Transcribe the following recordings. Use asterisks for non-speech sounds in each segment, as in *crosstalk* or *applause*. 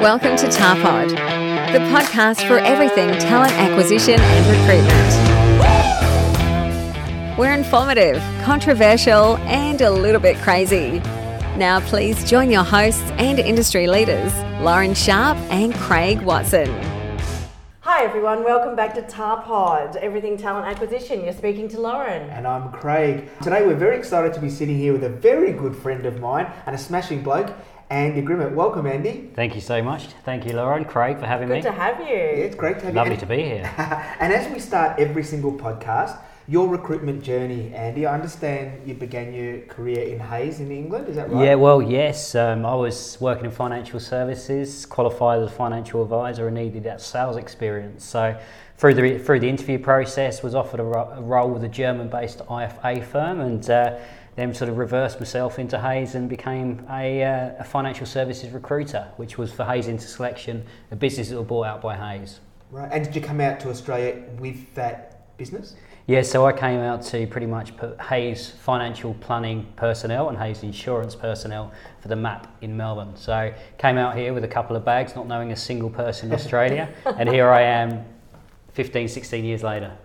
Welcome to Tarpod, the podcast for everything talent acquisition and recruitment. We're informative, controversial, and a little bit crazy. Now, please join your hosts and industry leaders, Lauren Sharp and Craig Watson. Hi everyone, welcome back to Tarpod, Everything Talent Acquisition. You're speaking to Lauren. And I'm Craig. Today we're very excited to be sitting here with a very good friend of mine and a smashing bloke, Andy Grimmett. Welcome, Andy. Thank you so much. Thank you, Lauren, Craig, for having Good me. to have you. Yeah, it's great to have Lovely you. Lovely to be here. *laughs* and as we start every single podcast, your recruitment journey, Andy, I understand you began your career in Hayes in England, is that right? Yeah, well, yes. Um, I was working in financial services, qualified as a financial advisor, and needed that sales experience. So, through the through the interview process, was offered a, ro- a role with a German-based IFA firm, and uh, then sort of reversed myself into Hays and became a, uh, a financial services recruiter, which was for Hays Interselection, a business that was bought out by Hays. Right. And did you come out to Australia with that business? Yeah, so I came out to pretty much put Hays financial planning personnel and Hays insurance personnel for the map in Melbourne. So came out here with a couple of bags, not knowing a single person in *laughs* Australia, and here I am 15, 16 years later.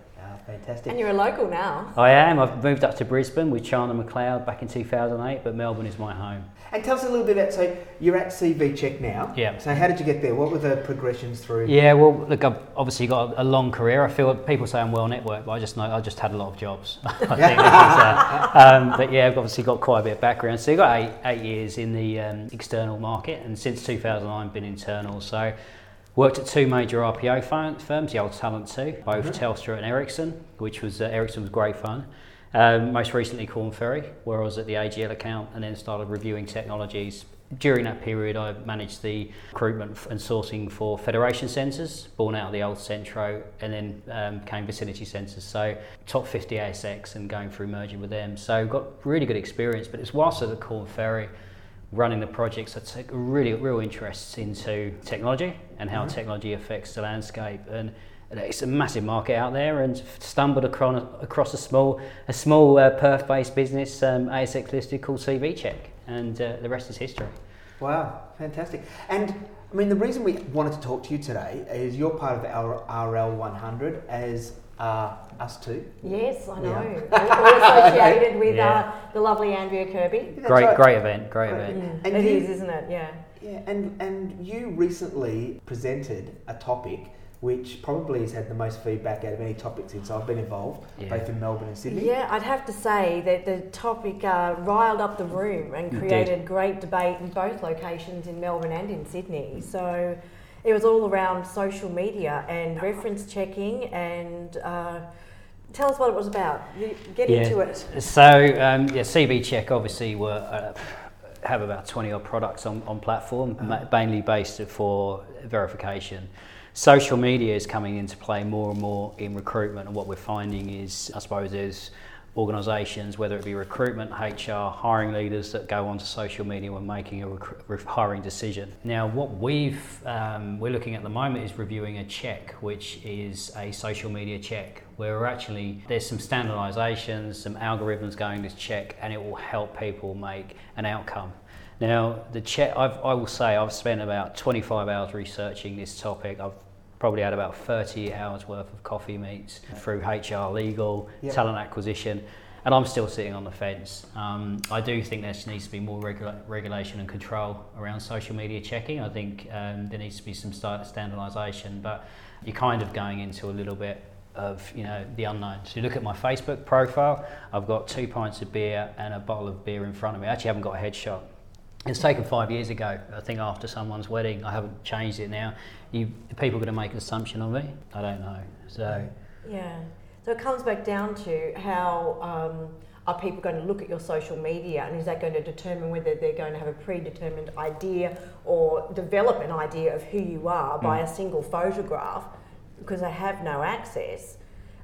Fantastic. And you're a local now. I am. I've moved up to Brisbane with Chandler McLeod back in 2008, but Melbourne is my home. And tell us a little bit about, so you're at CV Check now. Yeah. So how did you get there? What were the progressions through? Yeah, well, look, I've obviously got a, a long career. I feel people say I'm well networked, but I just know I just had a lot of jobs. *laughs* I think is, uh, um, but yeah, I've obviously got quite a bit of background. So I've got eight, eight years in the um, external market, and since 2009, been internal. So worked at two major RPO firms, the old Talent Two, both Telstra and Ericsson, which was uh, Ericsson was great fun. Um, most recently, Korn Ferry, where I was at the AGL account, and then started reviewing technologies during that period, I managed the recruitment and sourcing for Federation Centres, born out of the old Centro, and then um, became Vicinity Centres. So top 50 ASX and going through merging with them. So got really good experience. But it's whilst at the Korn Ferry, running the projects, I took a really real interest into technology and how technology affects the landscape. And it's a massive market out there, and stumbled across, across a small, a small uh, Perth-based business, um, ASX listed called CV Check, and uh, the rest is history. Wow, fantastic. And I mean, the reason we wanted to talk to you today is you're part of the RL 100 as uh, us too. Yes, I know. Yeah. All associated *laughs* with Yeah. uh, the lovely Andrea Kirby. That's Great, right. great event, great Great. event. And It you- is, isn't it? Yeah. Yeah, and, and you recently presented a topic which probably has had the most feedback out of any topic since I've been involved, Yeah. both in Melbourne and Sydney. Yeah, I'd have to say that the topic uh, riled up the room and created great debate in both locations in Melbourne and in Sydney. So it was all around social media and reference checking and uh, tell us what it was about. You- Get Yeah. into it. So um, yeah, CV Check obviously were uh, have about twenty odd products on, on platform, ma- mainly based for verification. Social media is coming into play more and more in recruitment, and what we're finding is, I suppose, there's organisations, whether it be recruitment, HR, hiring leaders that go onto social media when making a recru- re- hiring decision. Now, what we've um, we're looking at the moment is reviewing a check, which is a social media check, where we're actually there's some standardisations, some algorithms going this check, and it will help people make an outcome. Now, the check, I've, I will say, I've spent about 25 hours researching this topic. I've probably had about 30 hours worth of coffee meets through HR, legal, Yep. talent acquisition, and I'm still sitting on the fence. Um, I do think there needs to be more regula- regulation and control around social media checking. I think um, there needs to be some sta- standardisation, but you're kind of going into a little bit of you know the unknown. So you look at my Facebook profile. I've got two pints of beer and a bottle of beer in front of me. I actually haven't got a headshot. It's taken five years ago. I think after someone's wedding, I haven't changed it now. You, are people going to make an assumption on me? I don't know. So Yeah. So it comes back down to how um, are people going to look at your social media and is that going to determine whether they're going to have a predetermined idea or develop an idea of who you are by a single photograph because they have no access?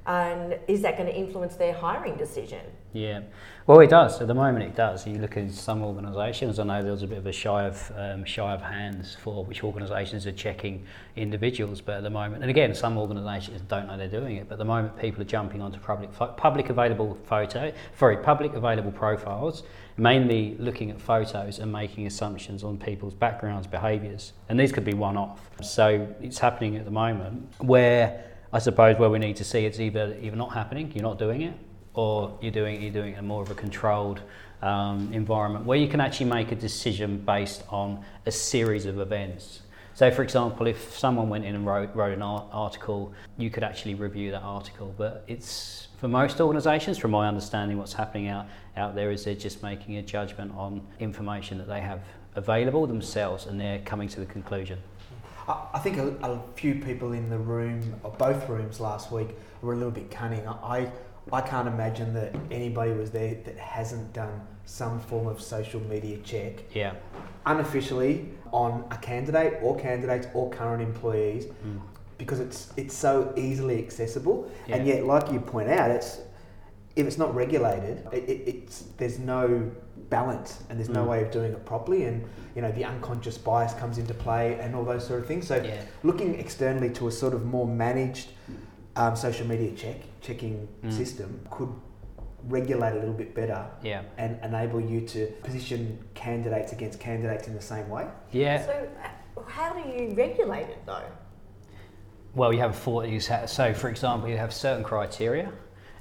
And is that going to influence their hiring decision? Yeah, well, it does. At the moment, it does. You look at some organisations. I know there was a bit of a shy of um, shy of hands for which organisations are checking individuals, but at the moment, and again, some organisations don't know they're doing it. But at the moment, people are jumping onto public public available photo, sorry, public available profiles, mainly looking at photos and making assumptions on people's backgrounds, behaviours, and these could be one off. So it's happening at the moment where. I suppose where we need to see it's either either not happening, you're not doing it, or you're doing you're doing it in more of a controlled um, environment where you can actually make a decision based on a series of events. So, for example, if someone went in and wrote, wrote an article, you could actually review that article. But it's for most organisations, from my understanding, what's happening out, out there is they're just making a judgment on information that they have available themselves and they're coming to the conclusion. I think a, a few people in the room, or both rooms last week, were a little bit cunning. I, I can't imagine that anybody was there that hasn't done some form of social media check. Yeah. Unofficially on a candidate or candidates or current employees mm. because it's it's so easily accessible yeah. and yet like you point out it's if it's not regulated it, it, it's there's no balance and there's mm. no way of doing it properly and you know the unconscious bias comes into play and all those sort of things so yeah. looking externally to a sort of more managed um, social media check checking mm. system could regulate a little bit better yeah. and enable you to position candidates against candidates in the same way. Yeah. So, uh, how do you regulate it though? Well, you have four. You so, for example, you have certain criteria,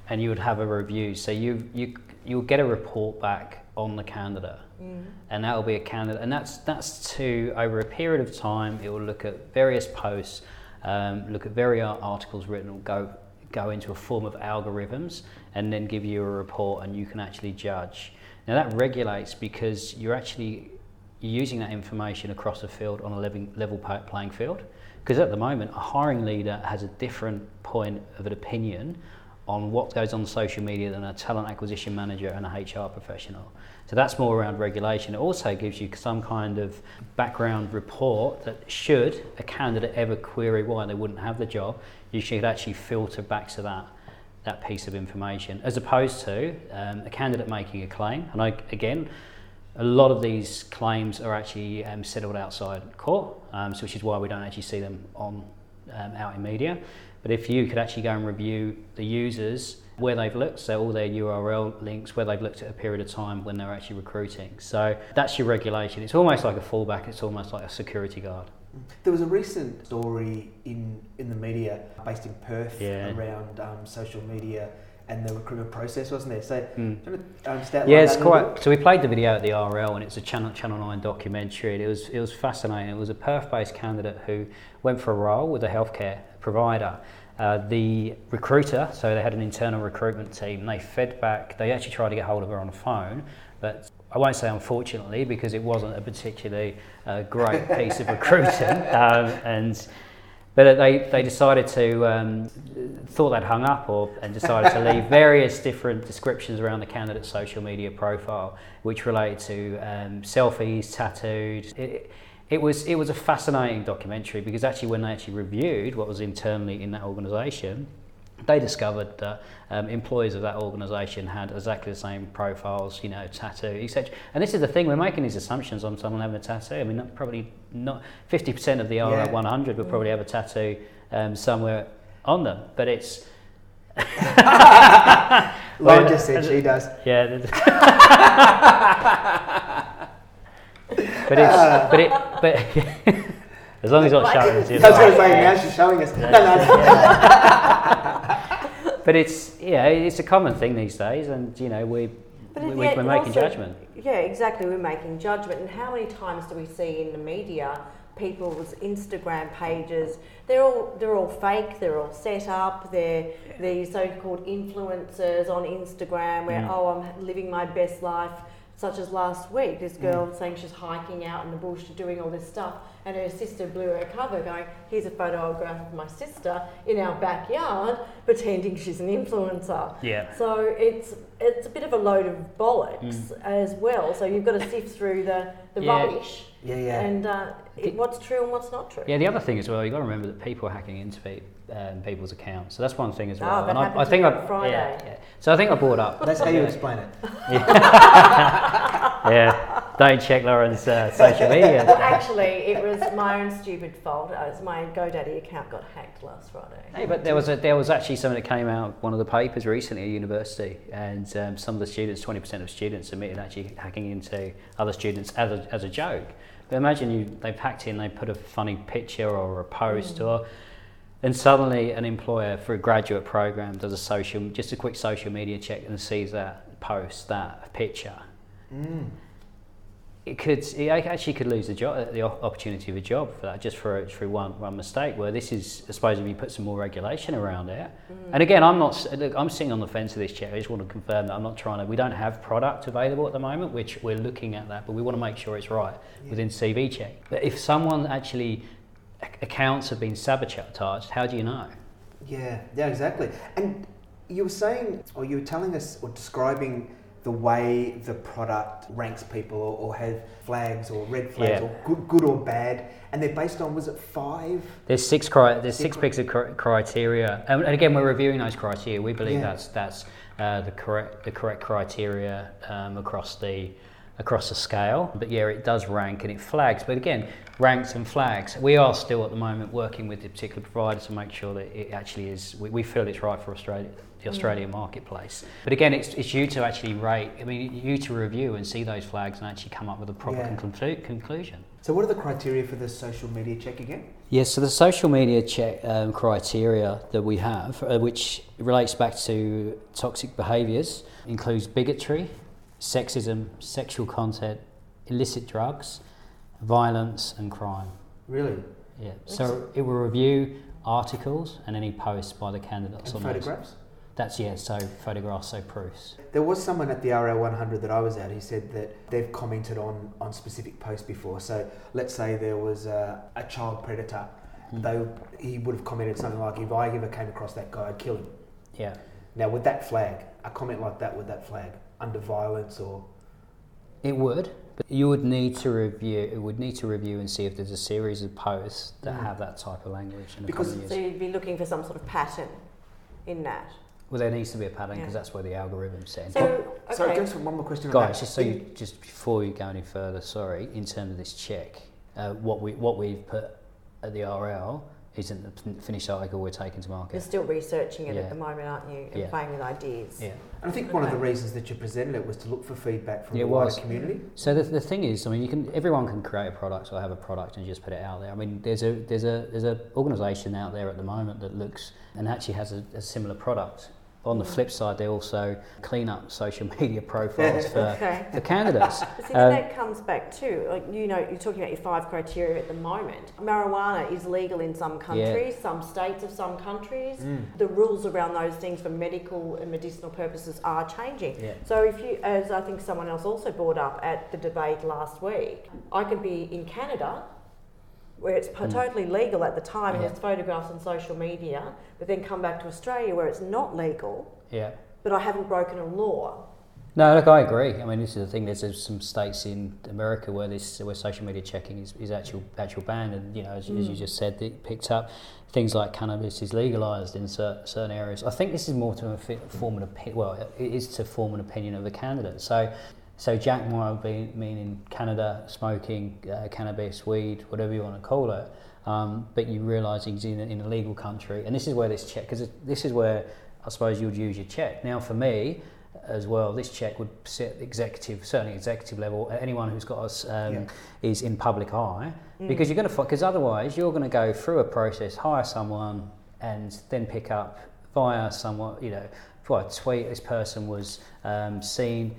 and you would have a review. So you you you'll get a report back on the candidate, mm. and that will be a candidate, and that's that's to over a period of time. It will look at various posts, um, look at various articles written, or go go into a form of algorithms and then give you a report and you can actually judge. Now that regulates because you're actually using that information across the field on a level playing field. Because at the moment, a hiring leader has a different point of an opinion on what goes on social media than a talent acquisition manager and a HR professional. So that's more around regulation. It also gives you some kind of background report that should a candidate ever query why they wouldn't have the job, you should actually filter back to that that piece of information, as opposed to um, a candidate making a claim. And I, again, a lot of these claims are actually um, settled outside court, um, so which is why we don't actually see them on um, out in media. But if you could actually go and review the users where they've looked, so all their URL links, where they've looked at a period of time when they're actually recruiting. So that's your regulation. It's almost like a fallback. It's almost like a security guard. There was a recent story in, in the media based in Perth yeah. around um, social media and the recruitment process, wasn't there? So, mm. yeah, it's quite. So we played the video at the RL, and it's a Channel Channel Nine documentary. And it was it was fascinating. It was a Perth-based candidate who went for a role with a healthcare provider. Uh, the recruiter, so they had an internal recruitment team. They fed back. They actually tried to get hold of her on the phone, but I won't say unfortunately because it wasn't a particularly uh, great piece of *laughs* recruiting. Um, and but they, they decided to um, thought they'd hung up or and decided to leave *laughs* various different descriptions around the candidate's social media profile, which related to um, selfies, tattooed. It, it was it was a fascinating documentary because actually when they actually reviewed what was internally in that organisation, they discovered that um, employees of that organisation had exactly the same profiles, you know, tattoo, etc. And this is the thing, we're making these assumptions on someone having a tattoo. I mean, probably not 50% of the RL yeah. 100 would probably have a tattoo um, somewhere on them, but it's. *laughs* Lauren just said she does. Yeah. *laughs* but it's, but it, but. *laughs* As long as you're not showing us. I was going to say, now she's showing us. No, no. But it's, yeah, it's a common thing these days, and, you know, we, we, we, are making also, judgment. Yeah, exactly. We're making judgment. And how many times do we see in the media people's Instagram pages? They're all they're all fake. They're all set up. They're these so-called influencers on Instagram where mm. oh I'm living my best life such as last week, this girl mm. saying she's hiking out in the bush doing all this stuff, and her sister blew her cover, going, "Here's a photograph of my sister in our backyard, pretending she's an influencer." Yeah. So it's it's a bit of a load of bollocks as well. So you've got to sift through the, the Mm. Yeah. rubbish Yeah, yeah. and uh, it, what's true and what's not true. Yeah, the other thing as well, you've got to remember that people are hacking into pe- um, people's accounts. So that's one thing as Ah, well. that and I, happened I think me I, on Friday. Yeah, yeah. So I think I brought up. That's how you yeah, explain it. *laughs* yeah. Don't check Lauren's uh, *laughs* social media. Well, actually, it was my own stupid fault. It it's my GoDaddy account got hacked last Friday. Hey, but there was a, there was actually something that came out one of the papers recently at university, and um, some of the students, twenty percent of students, admitted actually hacking into other students as a, as a joke. But imagine you they've hacked in, they put a funny picture or a post mm. or. And suddenly, an employer for a graduate program does a social, just a quick social media check and sees that post, that picture. Mm. It could, it actually could lose the job, uh, the opportunity of a job for that, just for through one one mistake. Where this is, I suppose, if you put some more regulation around it. Mm. And again, I'm not, look, I'm sitting on the fence of this chair. I just want to confirm that I'm not trying to. We don't have product available at the moment, which we're looking at that, but we want to make sure it's right within CV check. But if someone actually accounts have been sabotaged, how do you know? Yeah, yeah, exactly. And you were saying, or you were telling us, or describing the way the product ranks people, or, or have flags or red flags, Yeah. or good, good or bad, and they're based on was it five? There's six cri- there's six Secret. picks of cri- criteria, and, and again, we're reviewing those criteria. We believe Yeah. that's that's uh, the correct the correct criteria um, across the across the scale. But yeah, it does rank and it flags. But again, ranks and flags. We are still at the moment working with the particular provider to make sure that it actually is. We, we feel it's right for Australia, the Australian marketplace. But again, it's, it's you to actually rate. I mean, you to review and see those flags and actually come up with a proper Yeah. conclu- conclusion. So, what are the criteria for the social media check again? Yes, so the social media check um, criteria that we have, uh, which relates back to toxic behaviours, includes bigotry, sexism, sexual content, illicit drugs, violence, and crime. Really? Yeah. So it will review articles and any posts by the candidates And on those. Photographs? That's yeah. So photographs, so proofs. There was someone at the RL 100 that I was at who said that they've commented on, on specific posts before. So let's say there was a, a child predator. They, he would have commented something like, if I ever came across that guy, I'd kill him. Yeah. Now, would that flag, a comment like that, would that flag under violence or. It would, but you would need to review. It would need to review and see if there's a series of posts that Mm. have that type of language. In Because- So you'd be looking for some sort of pattern in that. Well, there needs to be a pattern because Yeah. that's where the algorithm's set. So, okay. Sorry, just one more question Guys, just so you, just before you go any further, sorry, in terms of this check, uh, what we what we've put at the RL isn't the finished article we're taking to market. You're still researching it Yeah. at the moment, aren't you? And Yeah. playing with ideas. Yeah. And I think one of the reasons that you presented it was to look for feedback from Yeah, the wider community. So the, the thing is, I mean, you can everyone can create a product or have a product and just put it out there. I mean, there's a there's a there's a organisation out there at the moment that looks and actually has a, a similar product. On the flip side, they also clean up social *laughs* media profiles for, *laughs* Okay. for candidates. *laughs* See, Um, that comes back too. like, you know, you're talking about your five criteria at the moment. Marijuana is legal in some countries, some states of some countries. Mm. The rules around those things for medical and medicinal purposes are changing. Yeah. So if you, as I think someone else also brought up at the debate last week, I could be in Canada where it's Mm. totally legal at the time and Yeah. it's photographs on social media, but then come back to Australia where it's not legal, Yeah. but I haven't broken a law. No, look, I agree. I mean, this is the thing. There's, there's some states in America where this where social media checking is, is actual actual banned, and you know, as, as you just said, it picked up things like cannabis is legalized in cer- certain areas. I think this is more to form an opinion. Well, it is to form an opinion of the candidate. So, so Jack might be mean in Canada smoking uh, cannabis, weed, whatever you want to call it. Um, but you realise he's in a, in a legal country, and this is where this check because this is where I suppose you'd use your check. Now, for me, as well, this check would sit executive, certainly executive level. Anyone who's got us um, Yeah. is in public eye because you're going to because otherwise you're going to go through a process, hire someone, and then pick up via someone you know via tweet. This person was um, seen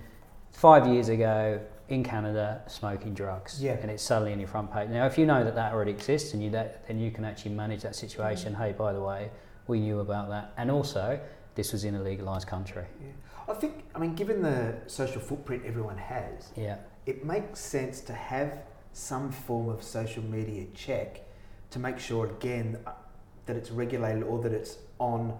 five years ago in Canada smoking drugs, Yeah. and it's suddenly in your front page. Now, if you know that that already exists, and you that, then you can actually manage that situation. Hey, by the way, we knew about that, and also this was in a legalized country. Yeah. I think, I mean, given the social footprint everyone has, Yeah. it makes sense to have some form of social media check to make sure, again, that it's regulated or that it's on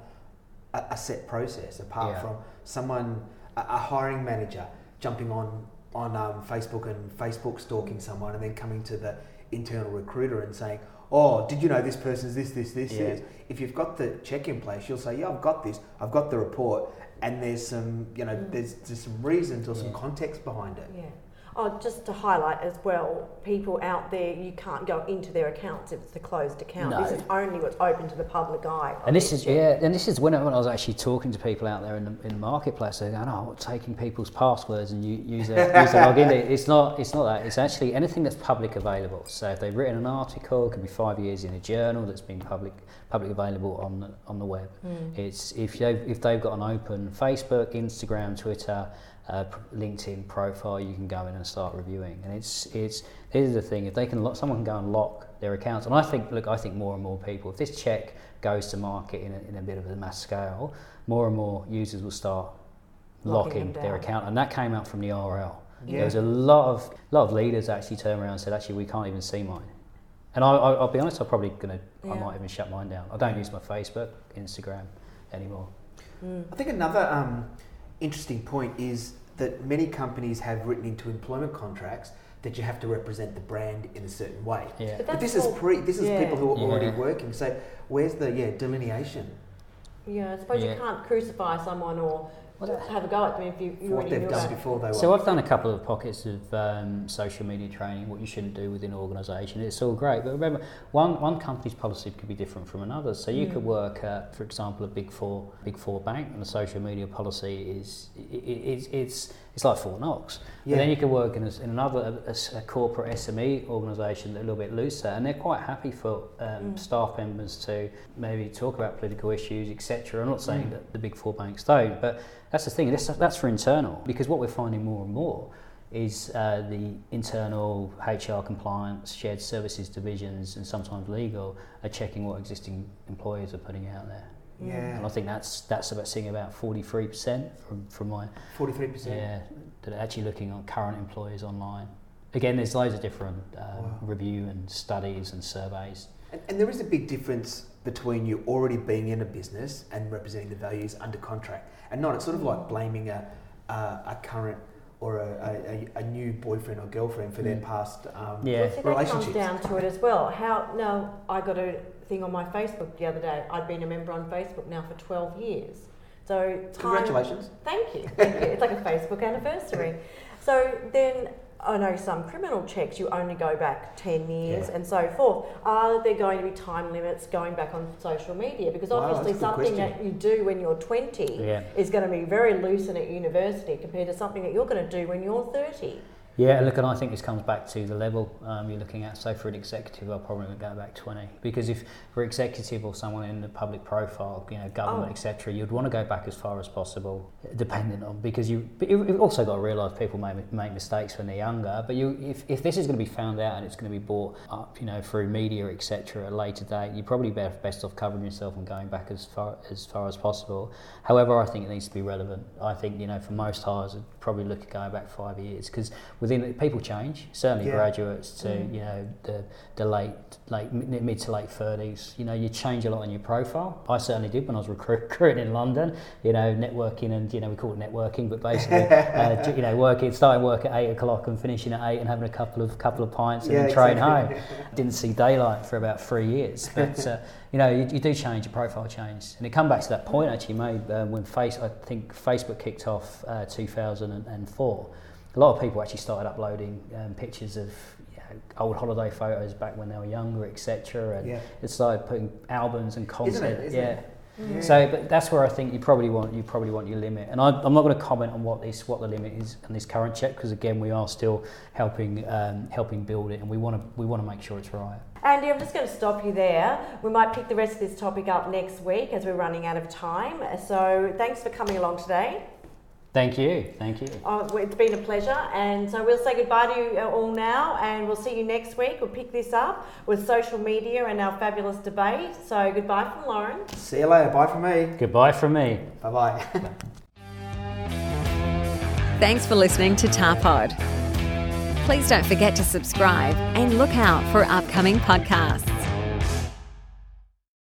a, a set process apart Yeah. from someone a, a hiring manager jumping on on um, Facebook and Facebook stalking someone, and then coming to the internal recruiter and saying, "Oh, did you know this person's this, this, this, Yeah. this?" If you've got the check in place, you'll say, "Yeah, I've got this. I've got the report." And there's some, you know, there's, there's some reasons or some Yeah. context behind it. Yeah. Oh, just to highlight as well, people out there, you can't go into their accounts if it's a closed account. No. This is only what's open to the public eye. And this is yeah, and this is when I, when I was actually talking to people out there in the, in the marketplace. They're going, "Oh, taking people's passwords and you, use their use their login." It's not it's not that. It's actually anything that's public available. So if they've written an article, it could be five years in a journal that's been public public available on the, on the web. It's if they if they've got an open Facebook, Instagram, Twitter. Uh, p- LinkedIn profile, you can go in and start reviewing, and it's it's. Here's the thing: if they can, lock, someone can go and lock their accounts, and I think, look, I think more and more people, if this check goes to market in a, in a bit of a mass scale, more and more users will start Locking locking, their account, and that came out from the RL. Yeah. There was a lot of lot of leaders actually turned around and said, actually, we can't even see mine. And I, I, I'll be honest, I'm probably gonna, I might even shut mine down. I don't use my Facebook, Instagram anymore. I think another um, interesting point is that many companies have written into employment contracts that you have to represent the brand in a certain way. Yeah. But But this that's is pre. This is yeah. people who are already working. So where's the yeah delineation? Yeah, I suppose Yeah. you can't crucify someone or Well, have a go at them if you, you what they've done about before they were. So I've done a couple of pockets of um, social media training, what you shouldn't do within an organisation. It's all great, but remember, one, one company's policy could be different from another. So you could work at, for example, a big four big four bank, and the social media policy is i i it's it's it's like Fort Knox. Yeah. And then you can work in, a, in another a, a- a corporate SME organisation that's a little bit looser, and they're quite happy for um, staff members to maybe talk about political issues, etc. I'm not saying that the big four banks don't, but that's the thing. That's, that's for internal because what we're finding more and more is uh, the internal HR compliance, shared services divisions, and sometimes legal are checking what existing employers are putting out there. And I think that's that's about seeing about 43% from, from my forty three percent. yeah, that are actually looking on current employees online. Again, there's loads of different um, Wow. review and studies and surveys. And, and there is a big difference between you already being in a business and representing the values under contract, and not. It's sort of like blaming a a, a current or a, a, a new boyfriend or girlfriend for their Mm. past um, Yeah. See, that comes relationships. down to it as well. How no, I got a thing on my Facebook the other day. I'd been a member on Facebook now for 12 years. So time, Congratulations. Thank you. Thank you. It's like a Facebook anniversary. So then I know some criminal checks you only go back 10 years Yeah. and so forth. Are there going to be time limits going back on social media? Because obviously that's a good something question. that you do when you're 20 Yeah. is going to be very loosened at university compared to something that you're going to do when you're 30. Yeah, look, and I think this comes back to the level um, you're looking at. So for an executive, I'll probably go back 20 because if for executive or someone in the public profile, you know, government, Oh. etc., you'd want to go back as far as possible, dependent on because you. But you- you've also got to realise people make make mistakes when they're younger. But you, if, if this is going to be found out and it's going to be brought up, you know, through media, etc., at a later date, you're probably be- best off covering yourself and going back as far as far as possible. However, I think it needs to be relevant. I think you know, for most hires, I'd probably look at going back five years because within people change. Certainly, Yeah. graduates to you know the the late late mid to late thirties. You know, you change a lot in your profile. I certainly did when I was *laughs* recruiting in London. You know, networking and you know we call it networking, but basically, *laughs* uh, you know, working starting work at eight o'clock and finishing at eight and having a couple of couple of pints and Yeah, then train exactly. home. Didn't see daylight for about three years, but. Uh, *laughs* you know, you, you do change, your profile changed. And it come back to that point actually made um, when face, I think Facebook kicked off uh, 2004. A lot of people actually started uploading um, pictures of you know, old holiday photos back when they were younger, etc. And Yeah. it started putting albums and content. Isn't yeah. it? Yeah. So, but that's where I think you probably want you probably want your limit, and I, I'm not going to comment on what this what the limit is on this current check because again we are still helping um, helping build it, and we want to we want to make sure it's right. Andy, I'm just going to stop you there. We might pick the rest of this topic up next week as we're running out of time. So thanks for coming along today. Thank you, thank you. Oh, it's been a pleasure. And so we'll say goodbye to you all now and we'll see you next week. We'll pick this up with social media and our fabulous debate. So goodbye from Lauren. See you later. Bye from me. Goodbye from me. Bye bye. *laughs* Thanks for listening to Tarpod. Please don't forget to subscribe and look out for upcoming podcasts.